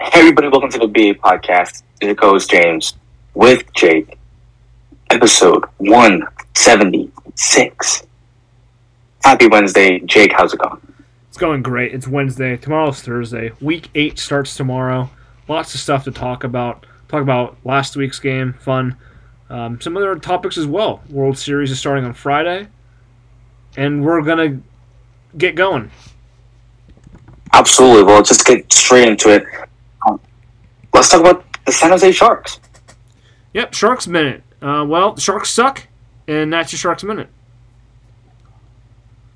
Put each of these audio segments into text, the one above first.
Hey everybody, welcome to the BA podcast. This goes James with Jake. Episode 176. Happy Wednesday. Jake, how's it going? It's going great. It's Wednesday. Tomorrow's Thursday. Week 8 starts tomorrow. Lots of stuff to talk about. Talk about last week's game, fun. Um, some other topics as well. World Series is starting on Friday. And we're going to get going. Absolutely. Well, just get straight into it. Let's talk about the San Jose Sharks. Yep, Sharks Minute. Uh, well, Sharks suck, and that's your Sharks Minute.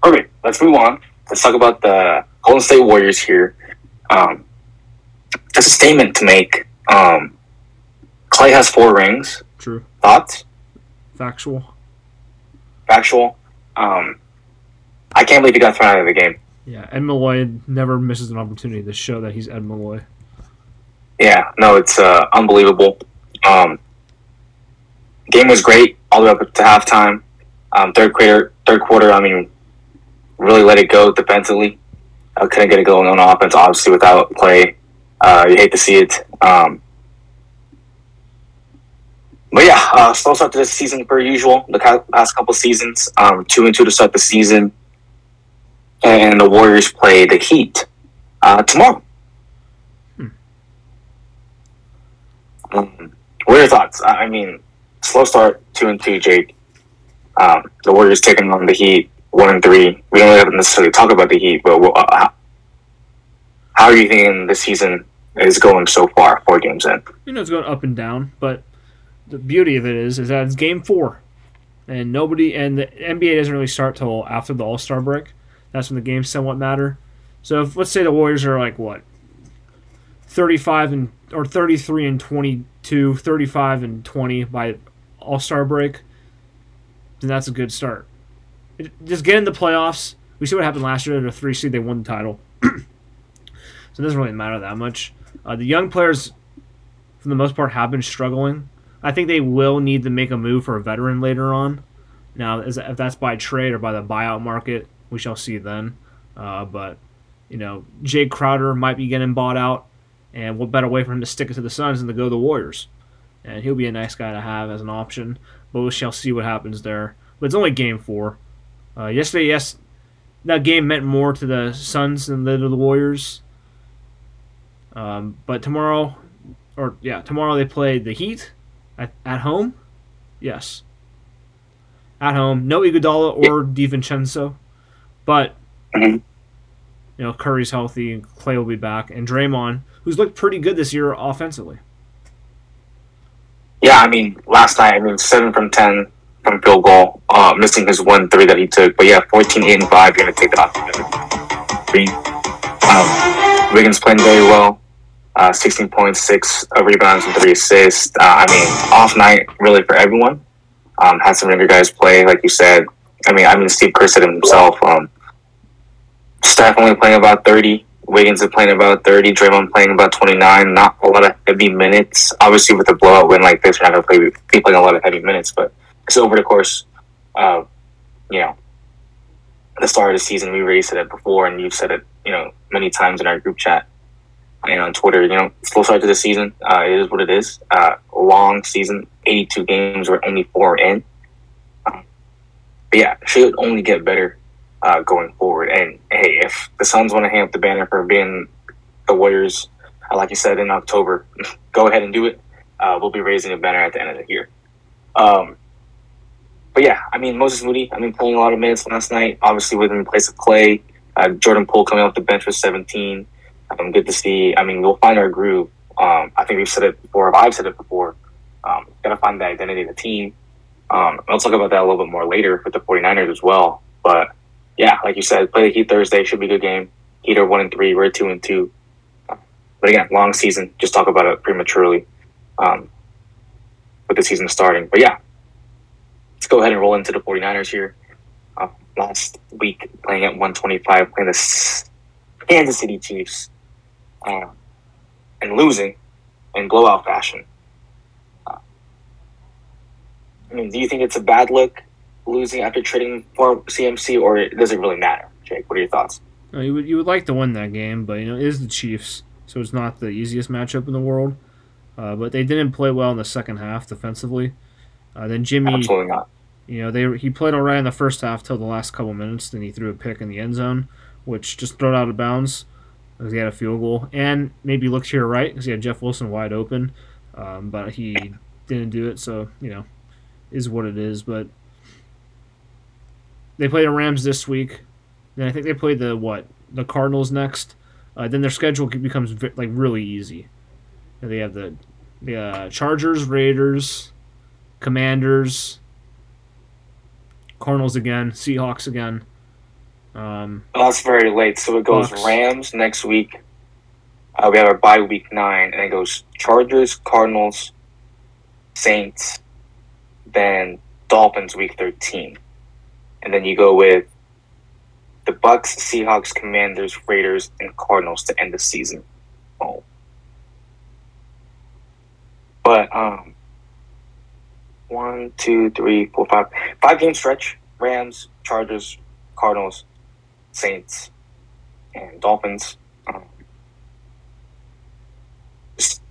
Perfect. Let's move on. Let's talk about the Golden State Warriors here. Um, just a statement to make. Um, Klay has four rings. True. Thoughts? Factual. Factual. Um, I can't believe he got thrown out of the game. Yeah, Ed Malloy never misses an opportunity to show that he's Ed Malloy. Yeah, no, it's uh, unbelievable. Um, game was great all the way up to halftime. Um, third quarter, third quarter, I mean, really let it go defensively. I couldn't get it going on offense, obviously, without play. Uh, you hate to see it. Um, but yeah, uh, slow start to this season per usual. The past couple seasons, um, two and two to start the season and the Warriors play the Heat uh, tomorrow. Um, what are your thoughts? I mean, slow start, two and two, Jake. Um, the Warriors taking on the Heat, one and three. We don't really have to necessarily talk about the Heat, but uh, how, are you thinking the season is going so far? Four games in. You know, it's going up and down, but the beauty of it is, is that it's game four, and nobody, and the NBA doesn't really start till after the All Star break. That's when the games somewhat matter. So if let's say the Warriors are like what 35 and or 33 and 22, 35 and 20 by All-Star break, then that's a good start. It, just get in the playoffs. We see what happened last year. They're a three seed. They won the title. so it doesn't really matter that much. Uh, the young players, for the most part, have been struggling. I think they will need to make a move for a veteran later on. Now, if that's by trade or by the buyout market, we shall see then. Uh, but you know, Jae Crowder might be getting bought out, and what better way for him to stick it to the Suns than to go to the Warriors? And he'll be a nice guy to have as an option. But we shall see what happens there. But it's only game four. Uh, yesterday, yes, that game meant more to the Suns than to the Warriors. Um, but tomorrow, or yeah, tomorrow they play the Heat at, at home. Yes, at home. No Iguodala or DiVincenzo. But mm-hmm. You know, Curry's healthy and Clay will be back, and Draymond, who's looked pretty good this year offensively. Yeah, I mean, last night, I mean, seven from ten from field goal, uh, missing his one three that he took. But yeah, 14, 8, and five. You're gonna take that off three. Um, Wiggins playing very well. Uh, 16 points, six rebounds, and three assists. Uh, I mean, off night really for everyone. Um, had some younger guys play, like you said. I mean, I mean, Steve Kerr said himself. Um, Steph only playing about thirty. Wiggins is playing about thirty. Draymond playing about twenty nine. Not a lot of heavy minutes. Obviously, with a blowout win like this, you're not going to play, be playing a lot of heavy minutes. But it's over the course of you know the start of the season. We already said it before, and you've said it you know many times in our group chat and on Twitter. You know, slow start to the season. Uh, it is what it is. Uh, long season, eighty two games. We're only four in. But yeah, should only get better uh, going forward. And hey, if the Suns want to hang up the banner for being the Warriors, uh, like you said in October, go ahead and do it. Uh, we'll be raising a banner at the end of the year. Um, but yeah, I mean Moses Moody. I mean playing a lot of minutes last night. Obviously, within place of Klay, uh, Jordan Poole coming off the bench with 17. Um, good to see. I mean, we'll find our groove. Um, I think we've said it before. I've said it before. Um, got to find the identity of the team. Um, I'll talk about that a little bit more later with the 49ers as well. But yeah, like you said, play the Heat Thursday should be a good game. Heat are one and three, we're two and two. But again, long season. Just talk about it prematurely um, with the season starting. But yeah, let's go ahead and roll into the 49ers here. Uh, last week, playing at 125, playing the Kansas City Chiefs, uh, and losing in blowout fashion. I mean, do you think it's a bad look losing after trading for CMC, or does it really matter? Jake, what are your thoughts? you would you would like to win that game, but you know it is the Chiefs, so it's not the easiest matchup in the world. Uh, but they didn't play well in the second half defensively. Uh, then Jimmy, Absolutely not. you know, they he played all right in the first half till the last couple minutes. Then he threw a pick in the end zone, which just thrown out of bounds because he had a field goal, and maybe looked to your right because he had Jeff Wilson wide open, um, but he didn't do it. So you know, is what it is. But they play the Rams this week. Then I think they play the what the Cardinals next. Uh, then their schedule becomes like really easy. And they have the the uh, Chargers, Raiders, Commanders, Cardinals again, Seahawks again. Um, Well, that's very late. So it goes Bucs. Rams next week. Uh, we have our bye week nine, and it goes Chargers, Cardinals, Saints, then Dolphins week thirteen, and then you go with the Bucs, Seahawks, Commanders, Raiders, and Cardinals to end the season. Oh. But um, one, two, three, four, five, five game stretch: Rams, Chargers, Cardinals, Saints, and Dolphins. Um,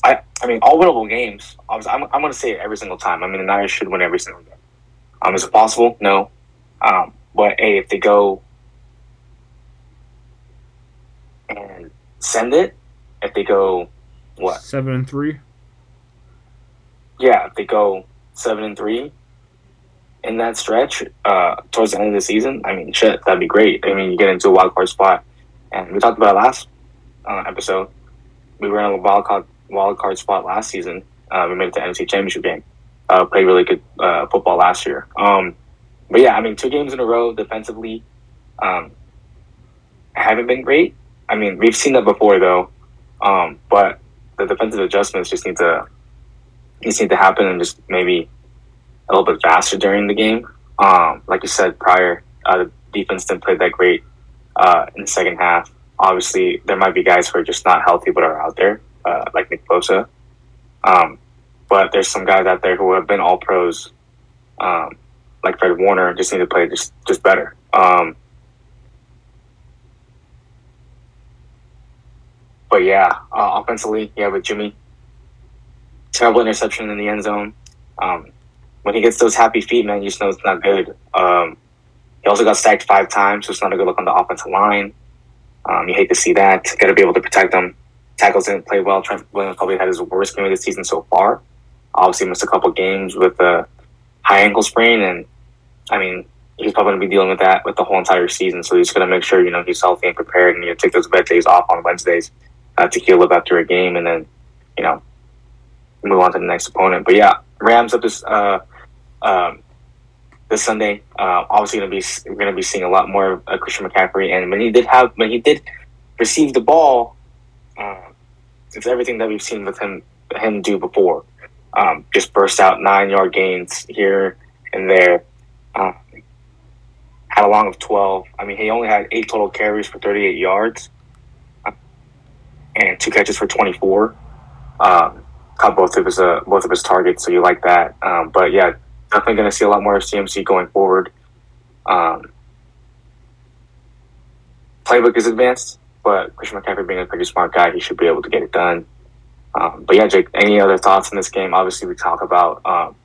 I, I mean, all winnable games. I was, I'm, I'm going to say it every single time. I mean, the Niners should win every single game. Um, is it possible? No. Um, but hey, if they go and send it, if they go what? seven and three. Yeah, if they go seven and three in that stretch uh, towards the end of the season, I mean, shit, that'd be great. I mean, you get into a wild card spot, and we talked about it last uh, episode. We were in a wild card wild card spot last season. Uh, we made it to the NFC Championship game. Uh, played really good uh, football last year. Um, but yeah, I mean, two games in a row defensively um, haven't been great. I mean, we've seen that before though, um, but the defensive adjustments just need to these need to happen and just maybe a little bit faster during the game. Um, like you said prior, uh, the defense didn't play that great uh, in the second half. Obviously, there might be guys who are just not healthy but are out there, uh, like Nick Bosa. Um, but there's some guys out there who have been all pros, um, like Fred Warner, just need to play just just better. Um, but yeah, uh, offensively, yeah, with Jimmy, terrible interception in the end zone. Um, when he gets those happy feet, man, you just know it's not good. Um, he also got sacked five times, so it's not a good look on the offensive line. Um, you hate to see that. Got to be able to protect them. Tackles didn't play well. Trent Williams probably had his worst game of the season so far. Obviously, missed a couple games with a high ankle sprain, and I mean, he's probably going to be dealing with that with the whole entire season. So he's going to make sure you know he's healthy and prepared, and you know, take those vet days off on Wednesdays uh, to heal up after a game, and then you know move on to the next opponent. But yeah, Rams up this uh, um, this Sunday. Uh, obviously, going to be we're going to be seeing a lot more of uh, Christian McCaffrey, and when he did have when he did receive the ball, uh, it's everything that we've seen with him him do before. Um, just burst out nine yard gains here and there. Um, had a long of twelve. I mean, he only had eight total carries for thirty eight yards, uh, and two catches for twenty four. Um, caught both of his uh, both of his targets, so you like that. Um, but yeah, definitely going to see a lot more of CMC going forward. Um, playbook is advanced, but Christian McCaffrey being a pretty smart guy, he should be able to get it done. Um, but yeah, Jake, any other thoughts on this game? Obviously, we talk about um,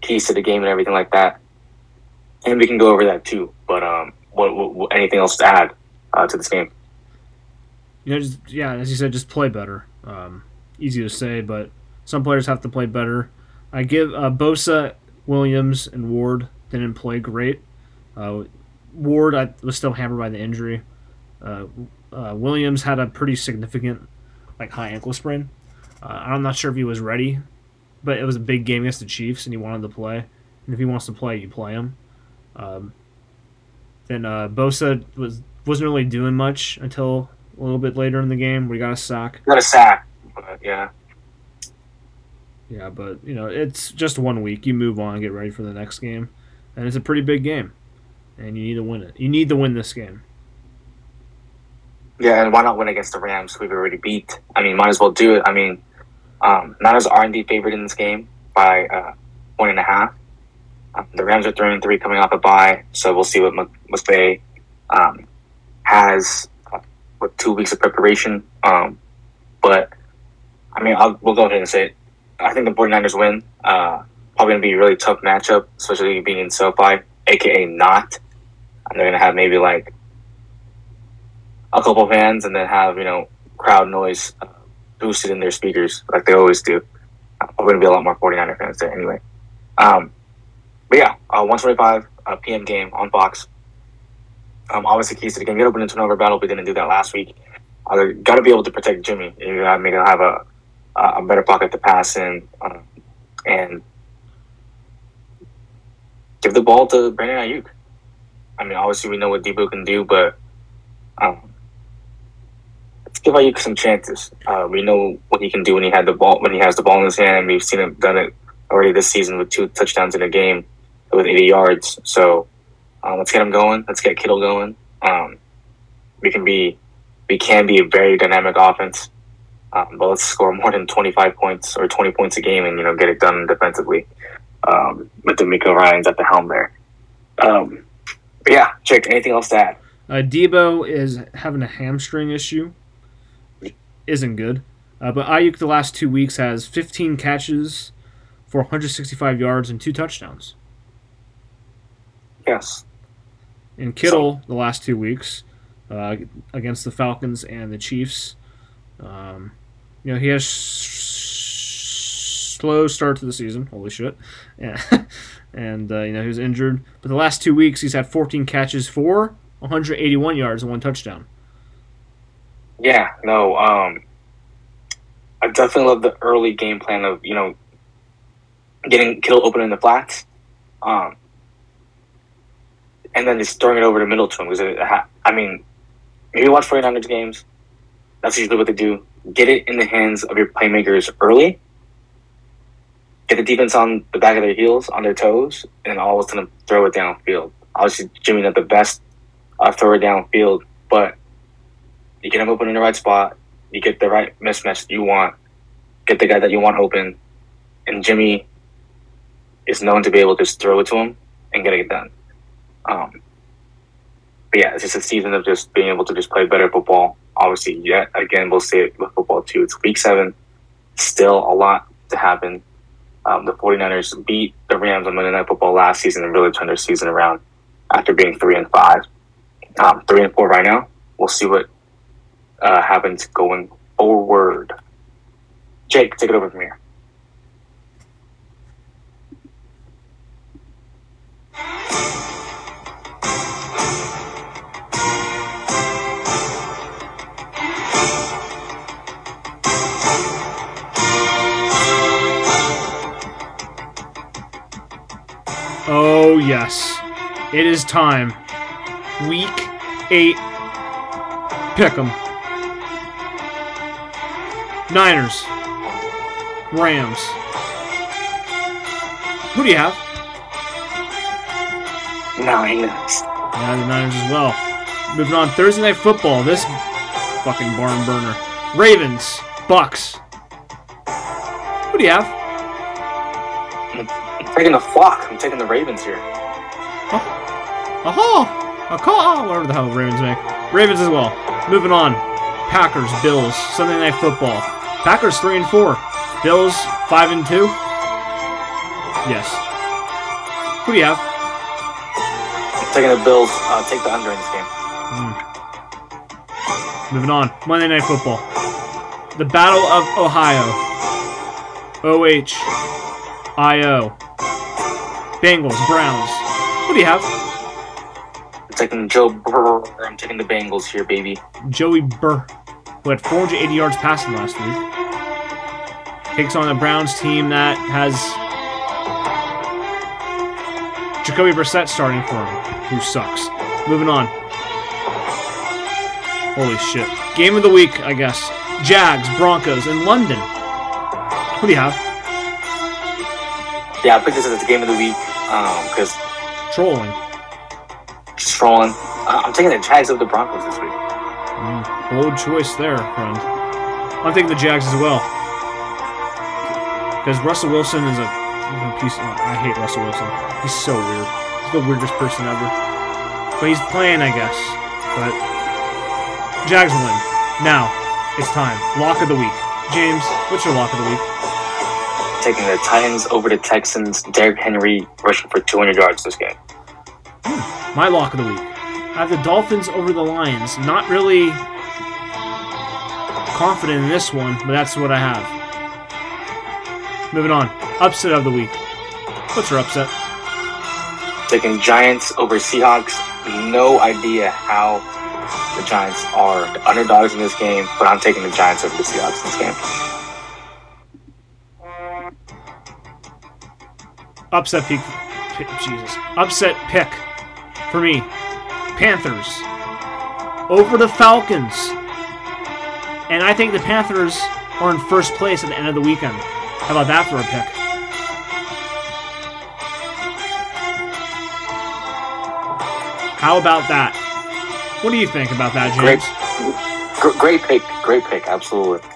keys to the game and everything like that, and we can go over that too. But um, what, what, anything else to add uh, to this game? You know, just yeah, as you said, just play better. Um, easy to say, but some players have to play better. I give uh, Bosa, Williams, and Ward didn't play great. Uh, Ward I, was still hammered by the injury. Uh, uh, Williams had a pretty significant, like high ankle sprain. Uh, I'm not sure if he was ready, but it was a big game against the Chiefs, and he wanted to play. And if he wants to play, you play him. Um, then uh, Bosa was wasn't really doing much until a little bit later in the game. We got a sack. Not a sack, but yeah. Yeah, but you know it's just one week. You move on, get ready for the next game, and it's a pretty big game, and you need to win it. You need to win this game. Yeah, and why not win against the Rams? We've already beat. I mean, might as well do it. I mean, um, Niners are indeed favored in this game by uh, one and a half. Um, the Rams are three and three coming off a bye, so we'll see what McVay um, has uh, with two weeks of preparation. Um, but I mean, I'll, we'll go ahead and say it. I think the 49ers win. Uh, probably going to be a really tough matchup, especially being in SoFi, aka not. And they're going to have maybe like a couple fans and then have, you know, crowd noise uh, boosted in their speakers like they always do. Going to be a lot more 49er fans there anyway. Um, but yeah, uh, 125 uh, p.m. game on Fox. Um, obviously, keys to the game. Get open into turnover battle. We didn't do that last week. Uh, got to be able to protect Jimmy. Got to make have a a better pocket to pass in, uh, and give the ball to Brandon Aiyuk. I mean, obviously we know what Deebo can do, but um, give Aiyuk some chances. Uh, we know what he can do when he had the ball when he has the ball in his hand, we've seen him done it already this season with two touchdowns in a game with 80 yards. So uh, let's get him going. Let's get Kittle going. Um, we can be we can be a very dynamic offense. Um, but let's score more than 25 points or 20 points a game and, you know, get it done defensively um, with DeMeco Ryans at the helm there. Um, yeah, Jake, anything else to add? Uh, Deebo is having a hamstring issue. Isn't good. Uh, but Aiyuk the last two weeks has 15 catches for 165 yards and two touchdowns. Yes. And Kittle the last two weeks uh, against the Falcons and the Chiefs. Um, you know, he has slow start to the season. Holy shit! Yeah. and uh, you know he was injured, but the last two weeks he's had 14 catches for 181 yards and one touchdown. Yeah, no, um, I definitely love the early game plan of you know getting Kittle open in the flats, um, and then just throwing it over the middle to him. Because I mean, maybe watch 49ers games. That's usually what they do get it in the hands of your playmakers early, get the defense on the back of their heels, on their toes, and all of a sudden throw it downfield. Obviously, Jimmy not the best uh, thrower downfield, but you get him open in the right spot, you get the right mismatch you want, get the guy that you want open, and Jimmy is known to be able to just throw it to him and get it done. Um, but yeah, it's just a season of just being able to just play better football obviously, yet again, we'll see it with football too. It's week seven, still a lot to happen. Um, the 49ers beat the Rams on Monday Night Football last season and really turned their season around after being three and five. Um, three and four right now. We'll see what uh, happens going forward. Jake, take it over from here. Oh, yes. It is time. Week 8. Pick 'em. Niners. Rams. Who do you have? Niners. Yeah, the Niners as well. Moving on, Thursday Night Football. This fucking barn burner. Ravens. Bucs. Who do you have? taking the flock. I'm taking the Ravens here. Oh, oh, a call. Oh, whatever the hell Ravens make. Ravens as well. Moving on. Packers, Bills, Sunday Night Football. Packers three and four. Bills five and two. Yes. Who do you have? I'm taking the Bills. Uh, take the under in this game. Mm. Moving on. Monday Night Football. The Battle of Ohio. O H I O. Bengals, Browns. Who do you have? I'm taking Joe Burrow. I'm taking the Bengals here, baby. Joey Burrow, who had 480 yards passing last week, takes on a Browns team that has Jacoby Brissett starting for him, who sucks. Moving on. Holy shit. Game of the week, I guess. Jags, Broncos, in London. What do you have? Yeah, I picked this as the game of the week because um, trolling. Just trolling. Uh, I'm taking the Jags over the Broncos this week. Mm, bold choice there, friend. I'm taking the Jags as well because Russell Wilson is a, piece. Of, I hate Russell Wilson. He's so weird. He's the weirdest person ever. But he's playing, I guess. But Jags win. Now, it's time. Lock of the week. James, what's your lock of the week? Taking the Titans over the Texans. Derrick Henry rushing for 200 yards this game. Hmm, my lock of the week. I have the Dolphins over the Lions. Not really confident in this one, but that's what I have. Moving on. Upset of the week. What's your upset? Taking Giants over Seahawks. No idea how the Giants are the underdogs in this game, but I'm taking the Giants over the Seahawks in this game. Upset pick. pick- Jesus. Upset pick for me. Panthers over the Falcons. And I think the Panthers are in first place at the end of the weekend. How about that for a pick? How about that? What do you think about that, Great, James? gr- great pick, great pick, absolutely.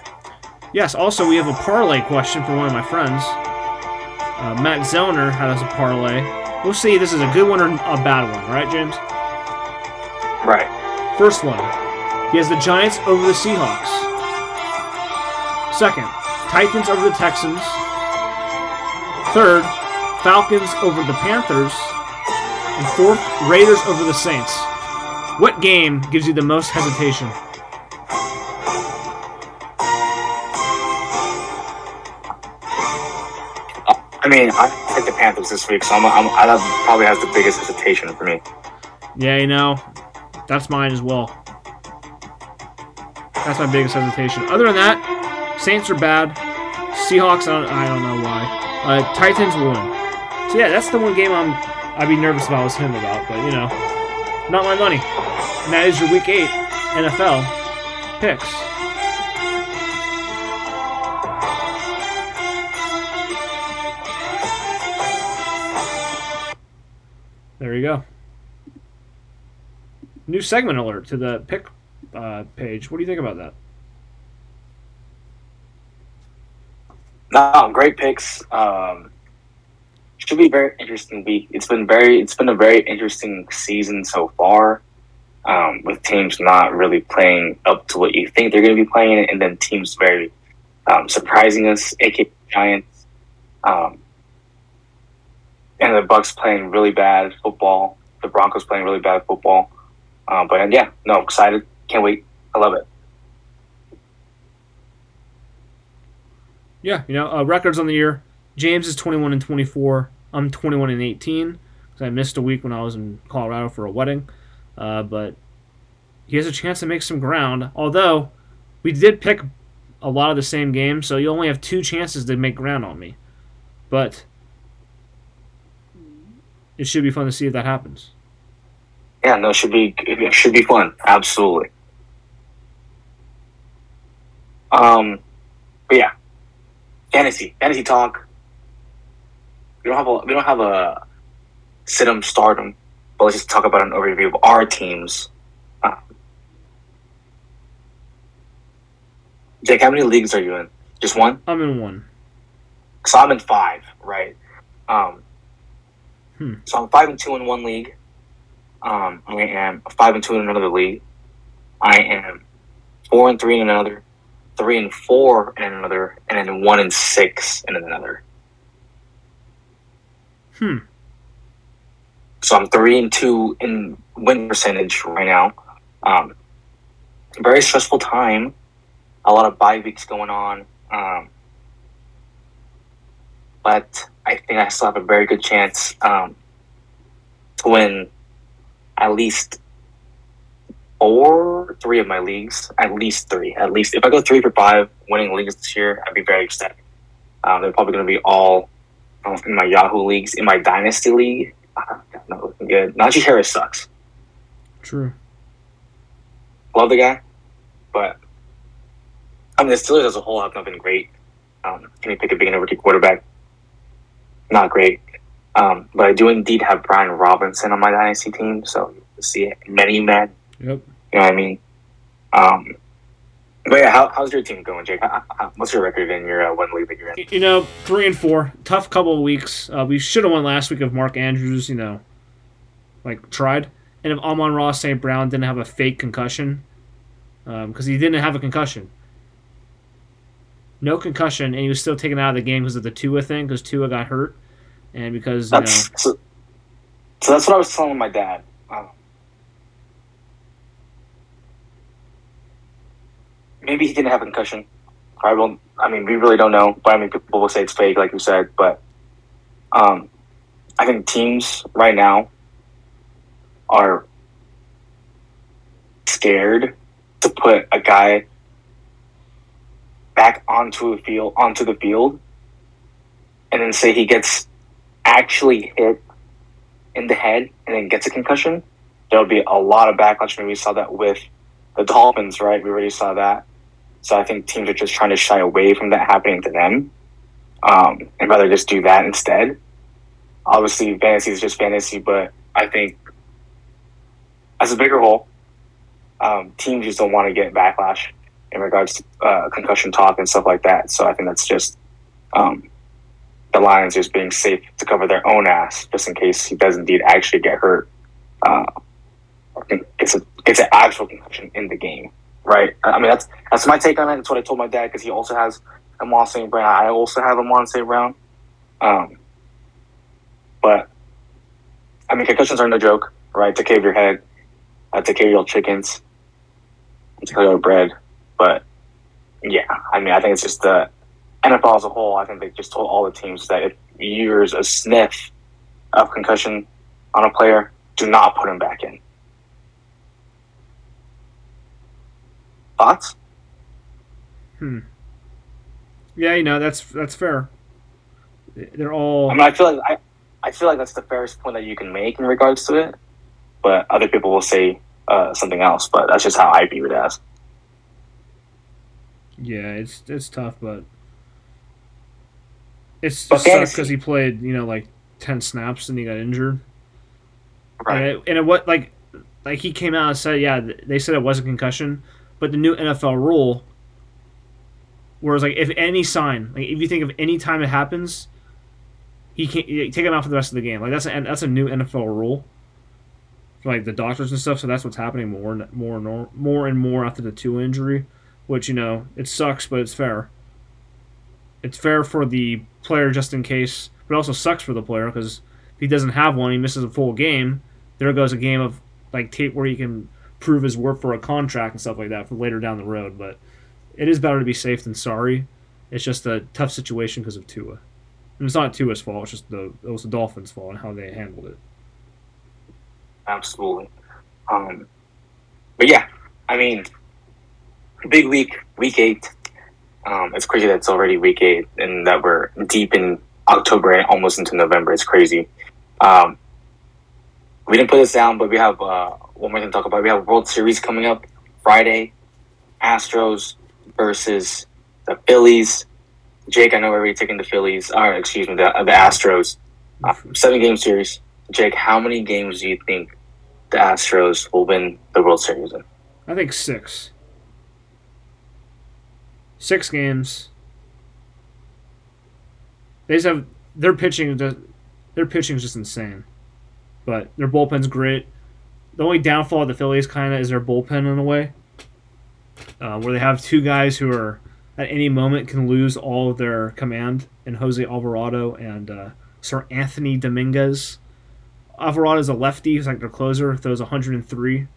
Yes, also, we have a parlay question from one of my friends. Uh, Matt Zellner had us a parlay. We'll see if this is a good one or a bad one, right, James? Right. First one, he has the Giants over the Seahawks. Second, Titans over the Texans. Third, Falcons over the Panthers. And fourth, Raiders over the Saints. What game gives you the most hesitation? I mean, I picked the Panthers this week, so I'm, I'm, I that probably has the biggest hesitation for me. Yeah, you know, that's mine as well. That's my biggest hesitation. Other than that, Saints are bad. Seahawks, I don't, I don't know why. Uh, Titans won. So yeah, that's the one game I'm I'd be nervous I was him about, but you know, not my money. And that is your Week Eight NFL picks. There you go. New segment alert to the pick uh, page. What do you think about that? No, great picks. Um, should be very interesting week. It's been very, it's been a very interesting season so far. Um, with teams not really playing up to what you think they're going to be playing, and then teams very um, surprising us, aka Giants, um, and the Bucs playing really bad football. The Broncos playing really bad football. Um, but yeah, no, excited, can't wait. I love it. Yeah, you know, uh, records on the year. James is 21 and 24. I'm 21 and 18 because I missed a week when I was in Colorado for a wedding. Uh, but he has a chance to make some ground. Although we did pick a lot of the same games, so you only have two chances to make ground on me. But it should be fun to see if that happens. Yeah, no, it should be it should be fun. Absolutely. Um, yeah, fantasy fantasy talk. We don't have a we don't have a sit 'em, but let's just talk about an overview of our teams. Uh, Jake, how many leagues are you in? Just one? I'm in one. So I'm in five, right? Um, Hmm. So I'm five and two in one league. Um, I am five and two in another league. I am four and three in another, three and four in another, and then one and six in another. Hmm. So I'm three and two in win percentage right now. Um, very stressful time. A lot of bye weeks going on. Um, but I think I still have a very good chance um, to win at least four, three of my leagues. At least three. At least if I go three for five winning leagues this year, I'd be very ecstatic. Um, they're probably going to be all um, in my Yahoo leagues. In my Dynasty league, not looking good. Najee Harris sucks. True. Love the guy, but I mean the Steelers as a whole have not been great. Um, can you pick a big and rookie quarterback? Not great. Um, but I do indeed have Brian Robinson on my dynasty team, so you see it. Many men, Yep. you know what I mean. Um, but yeah, how, how's your team going, Jake? What's your record in your uh, one league that you're in? you know, three and four, tough couple of weeks. Uh, we should have won last week if Mark Andrews, you know, like tried, and if Amon-Ra St. Brown didn't have a fake concussion. because um, he didn't have a concussion. No concussion, and he was still taken out of the game because of the Tua thing, because Tua got hurt, and because you that's, know. So, so, that's what I was telling my dad. Um, maybe he didn't have a concussion. I will. I mean, we really don't know. But I mean, people will say it's fake, like you said. But um, I think teams right now are scared to put a guy back onto the field onto the field and then say he gets actually hit in the head and then gets a concussion, there'll be a lot of backlash. And we saw that with the Dolphins, right? We already saw that. So I think teams are just trying to shy away from that happening to them um, and rather just do that instead. Obviously, fantasy is just fantasy, but I think as a bigger whole, um, teams just don't want to get backlash in regards to uh, concussion talk and stuff like that. So I think that's just um, the Lions just being safe to cover their own ass just in case he does indeed actually get hurt. Uh, it's a it's an actual concussion in the game, right? I mean that's that's my take on it. That's what I told my dad because he also has Amon St. Brown. I also have Amon St. Brown. Um, but I mean concussions are no joke, right? To cave your head, uh, care of your chickens, care of your bread. But yeah, I mean I think it's just the NFL as a whole, I think they just told all the teams that if there's a sniff of concussion on a player, do not put him back in. Thoughts? Hmm. Yeah, you know that's that's fair. They're all. I mean, I feel like I, I feel like that's the fairest point that you can make in regards to it, but other people will say uh, something else. But that's just how I view it as. Yeah, it's it's tough, but it's just sucks because he played, you know, like ten snaps and he got injured. Right. And it, and it what like like he came out and said, yeah, they said it was a concussion, but the new NFL rule, whereas like if any sign, like if you think of any time it happens, he can't take him out for the rest of the game. Like that's a, that's a new NFL rule. For, like the doctors and stuff, so that's what's happening more, and more, more, more and more after the Tua injury, which you know it sucks, but it's fair it's fair for the player just in case, but it also sucks for the player because if he doesn't have one, he misses a full game. There goes a game of like tape where he can prove his worth for a contract and stuff like that for later down the road. But it is better to be safe than sorry. It's just a tough situation because of Tua. And it's not Tua's fault. It's just the it was the Dolphins' fault and how they handled it. Absolutely. Um, but yeah, I mean, big week, week eight. Um, it's crazy that it's already week eight and that we're deep in October and almost into November. It's crazy. Um, we didn't put this down, but we have uh, one more thing to talk about. We have World Series coming up Friday. Astros versus the Phillies. Jake, I know we're already taking the Phillies, or excuse me, the, the Astros. Uh, seven game series. Jake, how many games do you think the Astros will win the World Series in? I think six six games. They just have their pitching. Their pitching is just insane, but their bullpen's great. The only downfall of the Phillies kind of is their bullpen in a way, uh, where they have two guys who are at any moment can lose all of their command in Jose Alvarado and uh, Seranthony Dominguez. Alvarado is a lefty, he's like their closer, throws 103,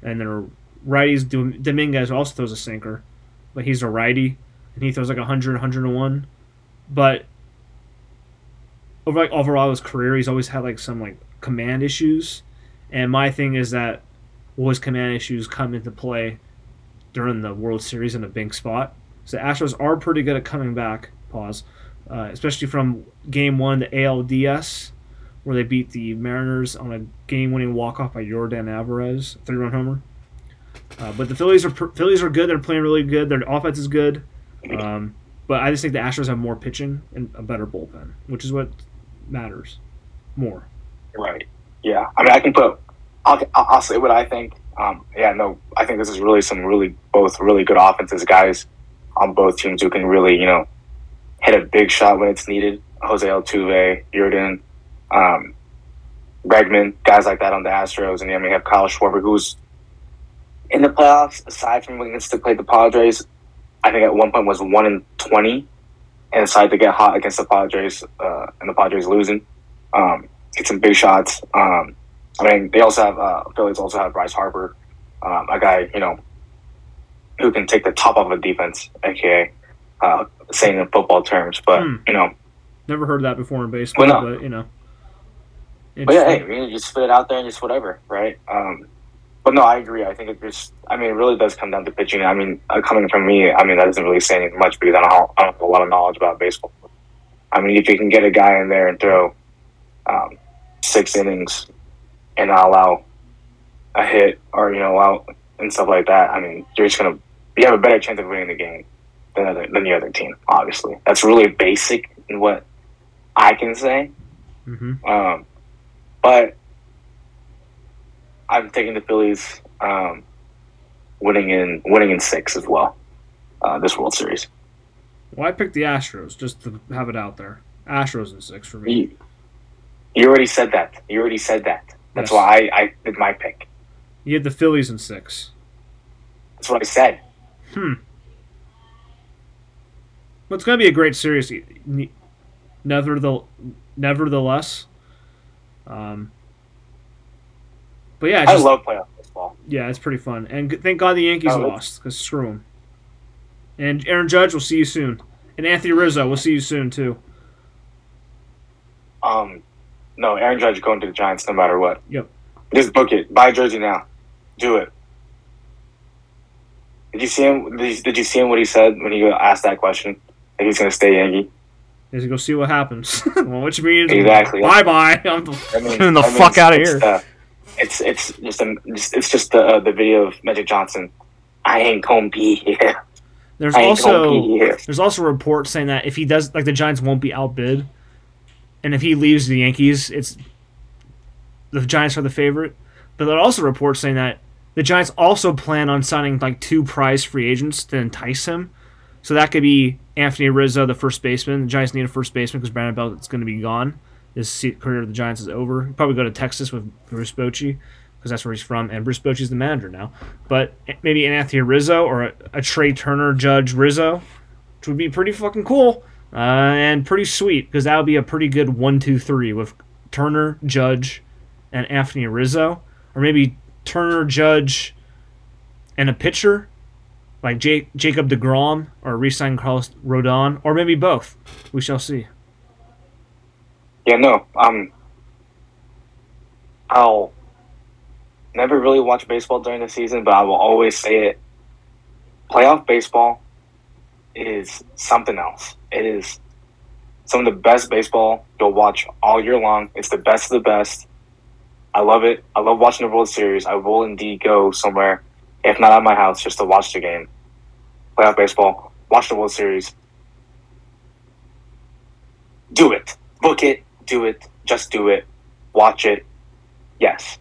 and their righties Dominguez also throws a sinker but he's a righty and he throws like 100, 101. But over like his career, he's always had like some like command issues. And my thing is that his command issues come into play during the World Series in a big spot? So the Astros are pretty good at coming back. Pause. Uh, especially from Game One, the ALDS, where they beat the Mariners on a game-winning walk-off by Yordan Alvarez, three-run homer. Uh, but the Phillies are Phillies are good. They're playing really good. Their offense is good. Um, but I just think the Astros have more pitching and a better bullpen, which is what matters more. Right. Yeah. I mean, I can put. I'll, I'll say what I think. Um, yeah. No, I think this is really some really both really good offenses guys on both teams who can really you know hit a big shot when it's needed. Jose Altuve, Yordan, um, Bregman, guys like that on the Astros, and then we have Kyle Schwarber, who's in the playoffs, aside from when to play the Padres, I think at one point was one in twenty, and decided to get hot against the Padres, uh, and the Padres losing. Um, get some big shots. Um, I mean, they also have uh, Phillies also have Bryce Harper, um, a guy you know who can take the top off a defense, aka uh, saying in football terms. But Hmm. you know, Never heard that before in baseball, Well, no. but you know. But yeah, hey. I mean, just put it out there and just whatever, right? Um, but no, I agree. I think it just, I mean, it really does come down to pitching. I mean, uh, coming from me, I mean, that doesn't really say anything much because I don't, have, I don't have a lot of knowledge about baseball. I mean, if you can get a guy in there and throw um, six innings and not allow a hit or, you know, out and stuff like that, I mean, you're just going to, you have a better chance of winning the game than, other, than the other team, obviously. That's really basic in what I can say. Mhm. Um, but I'm taking the Phillies um, winning in winning in six as well. Uh, this World Series. Well, I picked the Astros just to have it out there. Astros in six for me. You, already said that. You already said that. That's Yes. why I, I did my pick. You had the Phillies in six. That's what I said. Hmm. Well, it's going to be a great series. Nevertheless, nevertheless, um, but yeah, it's I just, love playoff baseball. yeah, it's pretty fun. And thank God the Yankees Oh, lost because screw them. And Aaron Judge, we'll see you soon. And Anthony Rizzo, we'll see you soon too. Um, no, Aaron Judge going to the Giants no matter what. Yep. Just book it. Buy jersey now. Do it. Did you see him? Did you, did you see him? What he said when he asked that question? That he's going to stay Yankee. Is to go see what happens. well, which means Exactly. bye bye. I'm the, I mean, getting the I mean, fuck out of here. uh, it's it's just a, it's just the uh, the video of Magic Johnson. I ain't gonna be here. There's I ain't gonna also be here. There's also a report saying that if he does, like the Giants won't be outbid, and if he leaves the Yankees, it's the Giants are the favorite. But there are also reports saying that the Giants also plan on signing like two prize free agents to entice him. So that could be Anthony Rizzo, the first baseman. The Giants need a first baseman because Brandon Belt is going to be gone. His career with the Giants is over. He'll probably go to Texas with Bruce Bochy because that's where he's from, and Bruce Bochy's the manager now. But maybe an Anthony Rizzo or a, a Trea Turner Judge Rizzo, which would be pretty fucking cool uh, and pretty sweet because that would be a pretty good one, two, three with Turner, Judge, and Anthony Rizzo, or maybe Turner, Judge, and a pitcher like Jake, Jacob Degrom or re-sign Carlos Rodon, or maybe both. We shall see. Yeah, no. Um, I'll never really watch baseball during the season, but I will always say it. Playoff baseball is something else. It is some of the best baseball you'll watch all year long. It's the best of the best. I love it. I love watching the World Series. I will indeed go somewhere, if not at my house, just to watch the game. Playoff baseball, watch the World Series. Do it. Book it. Do it. Just do it. Watch it. Yes.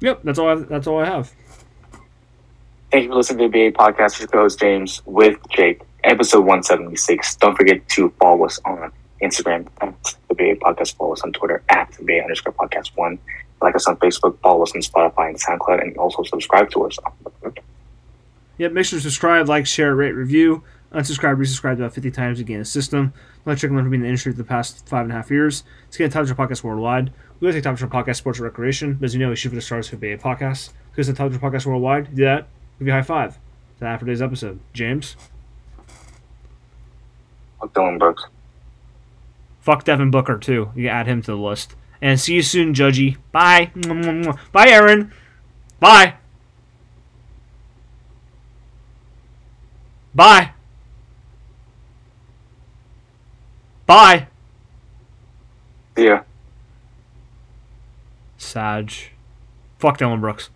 Yep, that's all. I, that's all I have. Thank you for listening to the BA podcast. Your host James with Jake, episode 176. Don't forget to follow us on Instagram at the BA podcast. Follow us on Twitter at the BA underscore podcast one. Like us on Facebook, follow us on Spotify and SoundCloud, and also subscribe to us. Yep, make sure to subscribe, like, share, rate, review. Unsubscribe, resubscribe about 50 times to gain a system. Electric learn from being in the industry for the past five and a half years. Let's get a Top Podcast worldwide. We always take Top Show Podcast Sports and Recreation. But as you know, we shoot for the stars for BA Podcast. Because the Top Podcast worldwide, do that. Give you a high five. That for today's episode. James. Fuck Dillon Brooks. Fuck Devin Booker, too. You add him to the list. And see you soon, Judgy. Bye. Bye, Aaron. Bye. Bye. Bye. Yeah. Sag. Fuck Dillon Brooks.